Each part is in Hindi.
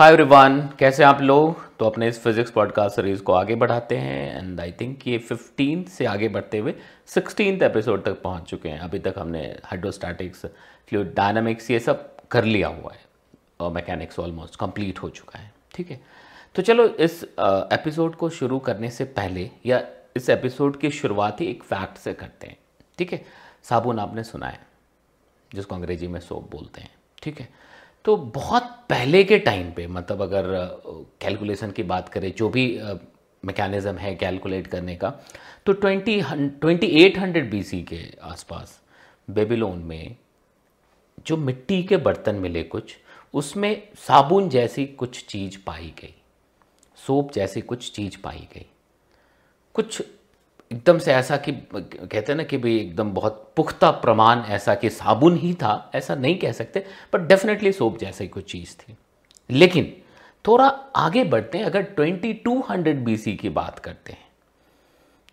हाय एवरीवन कैसे आप लोग? तो अपने इस फिजिक्स पॉडकास्ट सीरीज़ को आगे बढ़ाते हैं एंड आई थिंक ये 15 से आगे बढ़ते हुए 16th एपिसोड तक पहुँच चुके हैं। अभी तक हमने हाइड्रोस्टैटिक्स फ्लूइड डायनामिक्स ये सब कर लिया हुआ है, और मैकेनिक्स ऑलमोस्ट कंप्लीट हो चुका है, ठीक है? तो चलो इस एपिसोड को शुरू करने से पहले या इस एपिसोड की शुरुआत ही एक फैक्ट से करते हैं, ठीक है? साबुन आपने सुना है, जिसको अंग्रेज़ी में सोप बोलते हैं, ठीक है? तो बहुत पहले के टाइम पे मतलब अगर कैलकुलेशन की बात करें, जो भी मैकेनिज़्म है कैलकुलेट करने का तो twenty twenty eight hundred B के आसपास, बेबीलोन में जो मिट्टी के बर्तन मिले कुछ, उसमें साबुन जैसी कुछ चीज़ पाई गई, सोप जैसी कुछ चीज़ पाई गई। कुछ एकदम से ऐसा कि, कहते हैं ना कि भाई एकदम बहुत पुख्ता प्रमाण ऐसा कि साबुन ही था, ऐसा नहीं कह सकते बट डेफिनेटली सोप जैसी कुछ चीज़ थी। लेकिन थोड़ा आगे बढ़ते हैं, अगर 2200 बीसी की बात करते हैं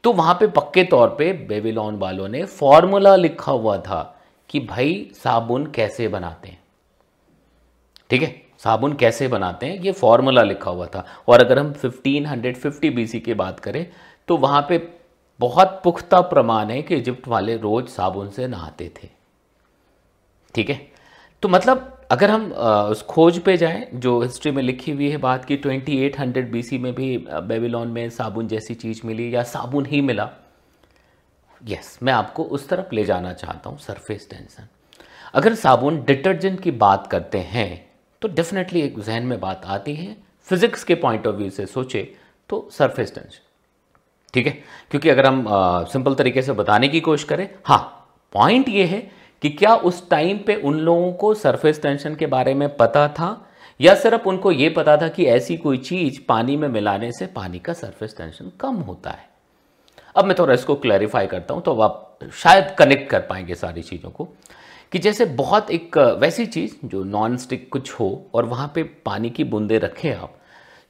तो वहाँ पे पक्के तौर पे बेबीलोन वालों ने फॉर्मूला लिखा हुआ था कि भाई साबुन कैसे बनाते हैं। ठीक है? साबुन कैसे बनाते हैं, ये फॉर्मूला लिखा हुआ था। और अगर हम 1550 बीसी की बात करें तो वहाँ पे बहुत पुख्ता प्रमाण है कि इजिप्ट वाले रोज साबुन से नहाते थे। ठीक है? तो मतलब अगर हम उस खोज पे जाएँ, जो हिस्ट्री में लिखी हुई है बात की 2800 बीसी में भी बेबीलोन में साबुन जैसी चीज़ मिली या साबुन ही मिला। यस मैं आपको उस तरफ़ ले जाना चाहता हूँ सरफेस टेंशन अगर साबुन डिटर्जेंट की बात करते हैं तो डेफिनेटली एक जहन में बात आती है। फिजिक्स के पॉइंट ऑफ़ व्यू से सोचे तो सरफेस टेंशन ठीक है? क्योंकि अगर हम सिंपल तरीके से बताने की कोशिश करें हाँ पॉइंट ये है कि क्या उस टाइम पे उन लोगों को सरफेस टेंशन के बारे में पता था? या सिर्फ़ उनको ये पता था कि ऐसी कोई चीज़ पानी में मिलाने से पानी का सरफेस टेंशन कम होता है? अब मैं थोड़ा इसको क्लैरिफाई करता हूँ तो अब आप शायद कनेक्ट कर पाएँगे सारी चीज़ों को कि जैसे बहुत एक वैसी चीज़ जो नॉन स्टिक कुछ हो और वहाँ पे पानी की बूंदे रखें आप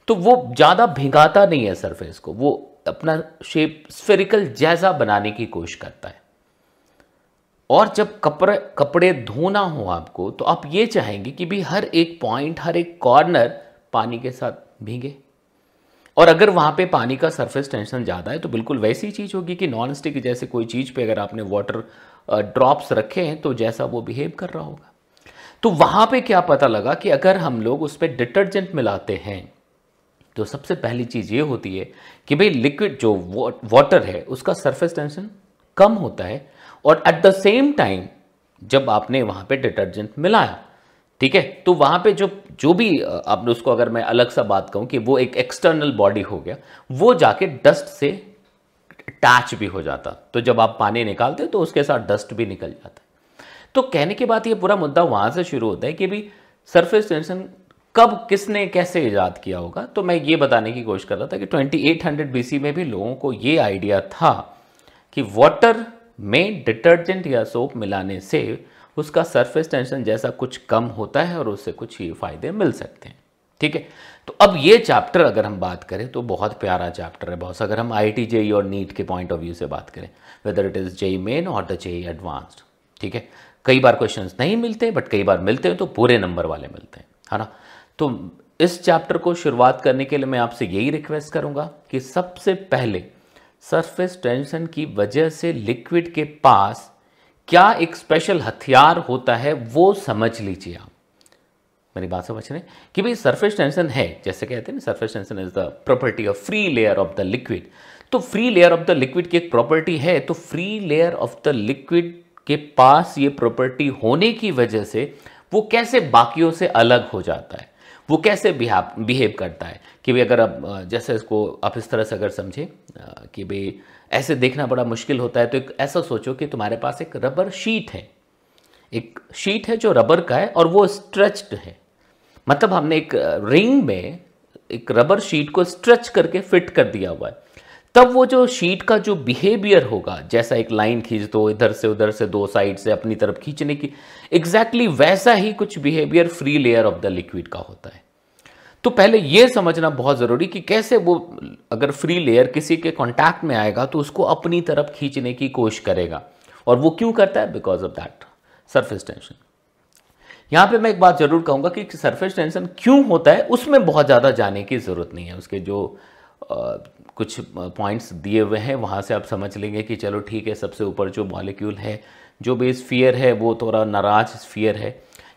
तो वो ज़्यादा भिगाता नहीं है सरफेस को, वो अपना शेप स्फेरिकल जैसा बनाने की कोशिश करता है। और जब कपड़े कपड़े धोना हो आपको तो आप ये चाहेंगे कि भी हर एक पॉइंट हर एक कॉर्नर पानी के साथ भीगे। और अगर वहाँ पे पानी का सरफेस टेंशन ज़्यादा है तो बिल्कुल वैसी चीज़ होगी कि नॉन स्टिक जैसे कोई चीज़ पे अगर आपने वाटर ड्रॉप्स रखे हैं तो जैसा वो बिहेव कर रहा होगा। तो वहाँ पे क्या पता लगा कि अगर हम लोग उस पर डिटर्जेंट मिलाते हैं तो सबसे पहली चीज़ ये होती है कि भाई लिक्विड जो वाटर है, उसका सरफेस टेंशन कम होता है और एट द सेम टाइम जब आपने वहाँ पे डिटर्जेंट मिलाया, ठीक है? तो वहाँ पे जो जो भी आपने उसको अगर मैं अलग सा बात कहूँ कि वो एक एक्सटर्नल बॉडी हो गया, वो जाके डस्ट से अटैच भी हो जाता। तो जब आप पानी निकालते तो उसके साथ डस्ट भी निकल जाता। तो कहने के बाद ये पूरा मुद्दा वहाँ से शुरू होता है कि भाई सरफेस टेंशन कब किसने कैसे ईजाद किया होगा? तो मैं ये बताने की कोशिश कर रहा था कि 2800 बीसी में भी लोगों को ये आइडिया था कि वाटर में डिटर्जेंट या सोप मिलाने से उसका सरफेस टेंशन जैसा कुछ कम होता है और उससे कुछ ये फ़ायदे मिल सकते हैं। ठीक है? तो अब ये चैप्टर अगर हम बात करें तो बहुत प्यारा चैप्टर है बहुत अगर हम आई टी जेई और नीट के पॉइंट ऑफ़ व्यू से बात करें whether it is JEE main और द जेई एडवांस्ड ठीक है? कई बार क्वेश्चंस नहीं मिलते बट कई बार मिलते हैं तो पूरे नंबर वाले मिलते हैं। है ना? तो इस चैप्टर को शुरुआत करने के लिए मैं आपसे यही रिक्वेस्ट करूँगा कि सबसे पहले सरफेस टेंशन की वजह से लिक्विड के पास क्या एक स्पेशल हथियार होता है, वो समझ लीजिए आप। मेरी बात समझ रहे कि भाई सरफेस टेंशन है, जैसे कहते हैं ना surface tension is the property of free layer of the liquid तो free layer of the liquid की एक प्रॉपर्टी है तो free layer of the liquid के पास ये प्रॉपर्टी होने की वजह से वो कैसे बाकियों से अलग हो जाता है? वो कैसे बिहेव करता है? कि भाई अगर आप जैसे इसको आप इस तरह से अगर समझे कि भाई ऐसे देखना बड़ा मुश्किल होता है तो एक ऐसा सोचो कि तुम्हारे पास एक रबर शीट है। एक शीट है जो रबर का है और वो स्ट्रेच्ड है। मतलब हमने एक रिंग में एक रबर शीट को स्ट्रेच करके फिट कर दिया हुआ है। तब वो जो शीट का जो बिहेवियर होगा, जैसा एक लाइन खींच दो, इधर से उधर से दो साइड से अपनी तरफ़ खींचने की एग्जैक्टली exactly वैसा ही कुछ behaviour free layer of the liquid का होता है। तो पहले यह समझना बहुत ज़रूरी कि कैसे वो, अगर फ्री लेयर किसी के कॉन्टैक्ट में आएगा तो उसको अपनी तरफ़ खींचने की कोशिश करेगा। और वो क्यों करता है? Because of that surface tension यहाँ पे मैं एक बात ज़रूर कहूँगा कि सरफेस टेंशन क्यों होता है, उसमें बहुत ज़्यादा जाने की ज़रूरत नहीं है। उसके जो कुछ पॉइंट्स दिए हुए हैं, वहाँ से आप समझ लेंगे कि चलो ठीक है, सबसे ऊपर जो मॉलिक्यूल है, जो भी स्फीयर है, वो थोड़ा नाराज़ स्फीयर है,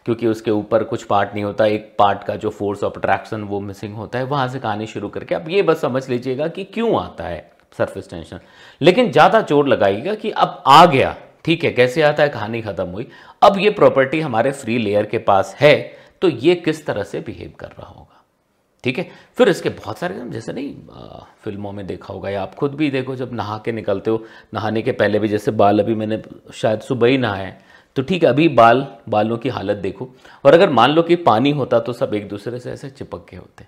क्योंकि उसके ऊपर कुछ पार्ट नहीं होता, एक पार्ट का जो फोर्स ऑफ़ अट्रैक्शन वो मिसिंग होता है, वहाँ से कहानी शुरू करके आप ये बस समझ लीजिएगा कि क्यों आता है सरफेस टेंशन लेकिन ज़्यादा ज़ोर लगाइएगा कि अब आ गया, ठीक है, कैसे आता है, कहानी ख़त्म हुई, अब ये प्रॉपर्टी हमारे फ्री लेयर के पास है तो ये किस तरह से बिहेव कर रहा होगा। ठीक है? फिर इसके बहुत सारे जैसे नहीं आ, फ़िल्मों में देखा होगा या आप खुद भी देखो जब नहा के निकलते हो नहाने के पहले भी जैसे बाल अभी मैंने शायद सुबह ही नहाए तो ठीक है अभी बाल बालों की हालत देखो। और अगर मान लो कि पानी होता तो सब एक दूसरे से ऐसे चिपक के होते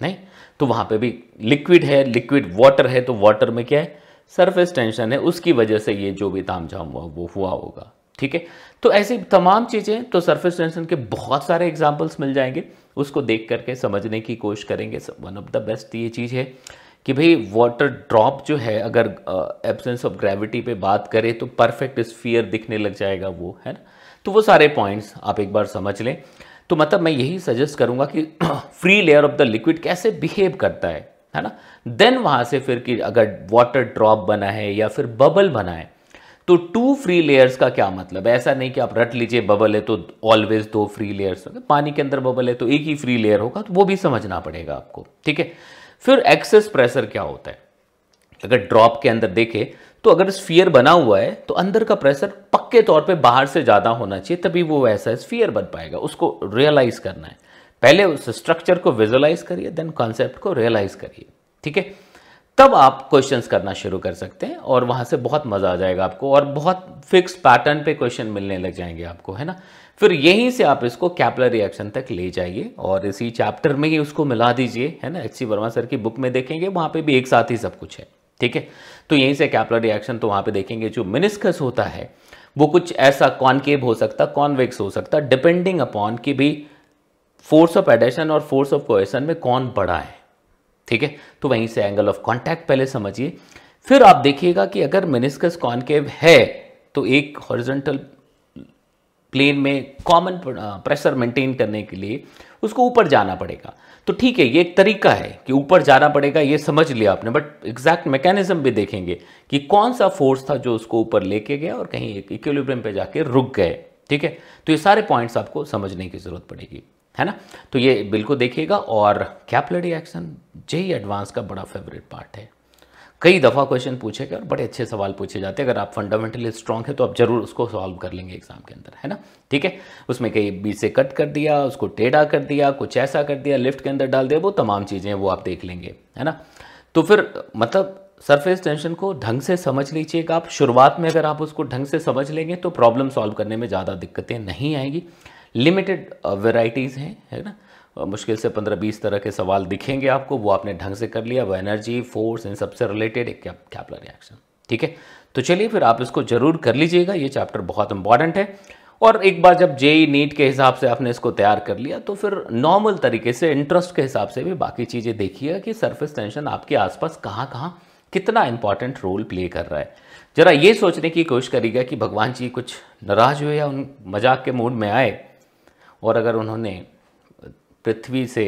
नहीं? तो वहाँ पे भी लिक्विड है लिक्विड वाटर है तो वाटर में क्या है? सरफेस टेंशन है उसकी वजह से ये जो भी ताम झाम हुआ वो हुआ होगा। ठीक है? तो ऐसी तमाम चीज़ें तो सरफेस टेंशन के बहुत सारे एग्जाम्पल्स मिल जाएँगे। उसको देख करके समझने की कोशिश करेंगे। वन ऑफ़ द बेस्ट ये चीज़ है कि भाई वाटर ड्रॉप जो है, अगर एब्सेंस ऑफ़ ग्रेविटी पे बात करें तो परफेक्ट स्फीयर दिखने लग जाएगा वो, है ना? तो वो सारे पॉइंट्स आप एक बार समझ लें। तो मतलब मैं यही सजेस्ट करूँगा कि free layer of the liquid कैसे बिहेव करता है है ना? देन वहाँ से फिर कि अगर वाटर ड्रॉप बना है या फिर बबल बना है तो टू फ्री लेयर्स का क्या मतलब ऐसा नहीं कि आप रट लीजिए बबल है तो ऑलवेज दो फ्री लेयर्स होंगे। पानी के अंदर बबल है तो एक ही फ्री लेयर होगा तो वो भी समझना पड़ेगा आपको, ठीक है? फिर एक्सेस प्रेशर क्या होता है? अगर ड्रॉप के अंदर देखे तो अगर स्फीयर बना हुआ है तो अंदर का प्रेशर पक्के तौर पे बाहर से ज़्यादा होना चाहिए, तभी वो ऐसा स्फीयर बन पाएगा, उसको रियलाइज़ करना है। पहले उस स्ट्रक्चर को विजुअलाइज करिए देन कॉन्सेप्ट को रियलाइज़ करिए, ठीक है? तब आप क्वेश्चंस करना शुरू कर सकते हैं और वहाँ से बहुत मज़ा आ जाएगा आपको और बहुत फिक्स पैटर्न पे क्वेश्चन मिलने लग जाएँगे आपको, है ना? फिर यहीं से आप इसको कैपलर रिएक्शन तक ले जाइए और इसी चैप्टर में ही उसको मिला दीजिए, है ना? एच सी वर्मा सर की बुक में देखेंगे, वहाँ पे भी एक साथ ही सब कुछ है, ठीक है? तो यहीं से कैपलर रिएक्शन तो वहाँ पे देखेंगे, जो मिनिस्कस होता है, वो कुछ ऐसा कॉनकेव हो सकता कॉन्वेक्स हो सकता डिपेंडिंग अपॉन कि भी फोर्स ऑफ़ एडेशन और फोर्स ऑफ़ कोएशन में कौन बड़ा है। ठीक है? तो वहीं से एंगल ऑफ़ कॉन्टैक्ट पहले समझिए। फिर आप देखिएगा कि अगर मिनिस्कस कॉन्केव है तो एक हॉरिजॉन्टल प्लेन में कॉमन प्रेशर मेंटेन करने के लिए उसको ऊपर जाना पड़ेगा। तो ठीक है, ये एक तरीका है कि ऊपर जाना पड़ेगा, ये समझ लिया आपने बट एग्जैक्ट मैकेनिज्म भी देखेंगे कि कौन सा फोर्स था जो उसको ऊपर लेके गया और कहीं एक इक्विलिब्रियम पे जाके रुक गए। ठीक है? तो ये सारे पॉइंट्स आपको समझने की ज़रूरत पड़ेगी। है ना? तो ये बिल्कुल देखिएगा और कैपलर एक्शन जेई एडवांस का बड़ा फेवरेट पार्ट है। कई दफ़ा क्वेश्चन पूछे गए और बड़े अच्छे सवाल पूछे जाते हैं। अगर आप फंडामेंटली स्ट्रांग है तो आप ज़रूर उसको सॉल्व कर लेंगे एग्ज़ाम के अंदर, है ना? ठीक है? उसमें कई बीच से कट कर दिया, उसको टेढ़ा कर दिया, कुछ ऐसा कर दिया लिफ्ट के अंदर डाल दिया, वो तमाम चीज़ें वो आप देख लेंगे, है ना? तो फिर मतलब सरफेस टेंशन को ढंग से समझ लीजिएगा आप। शुरुआत में अगर आप उसको ढंग से समझ लेंगे तो प्रॉब्लम सॉल्व करने में ज़्यादा दिक्कतें नहीं आएँगी। लिमिटेड वेराइटीज़ हैं, है ना? मुश्किल से पंद्रह बीस तरह के सवाल दिखेंगे आपको, वो आपने ढंग से कर लिया, वो एनर्जी फोर्स इन सबसे रिलेटेड एक कैपलर रिएक्शन ठीक है? तो चलिए फिर आप इसको ज़रूर कर लीजिएगा, ये चैप्टर बहुत इंपॉर्टेंट है। और एक बार जब जेई नीट के हिसाब से आपने इसको तैयार कर लिया तो फिर नॉर्मल तरीके से इंटरेस्ट के हिसाब से भी बाकी चीज़ें देखिएगा कि सरफेस टेंशन आपके आसपास कहाँ कहाँ, कितना इंपॉर्टेंट रोल प्ले कर रहा है। जरा ये सोचने की कोशिश करिएगा कि भगवान जी कुछ नाराज़ हुए या उन मज़ाक के मूड में आए और अगर उन्होंने पृथ्वी से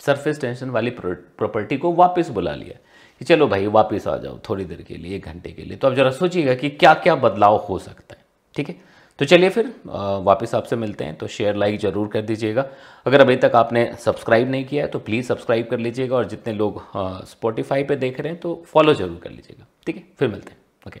सरफेस टेंशन वाली प्रॉपर्टी को वापस बुला लिया कि चलो भाई वापस आ जाओ थोड़ी देर के लिए, एक घंटे के लिए तो आप जरा सोचिएगा कि क्या क्या बदलाव हो सकता है, ठीक है? तो चलिए फिर वापस आपसे मिलते हैं तो शेयर लाइक ज़रूर कर दीजिएगा। अगर अभी तक आपने सब्सक्राइब नहीं किया है तो प्लीज़ सब्सक्राइब कर लीजिएगा और जितने लोग स्पॉटिफाई पे देख रहे हैं तो फॉलो ज़रूर कर लीजिएगा, ठीक है? फिर मिलते हैं ओके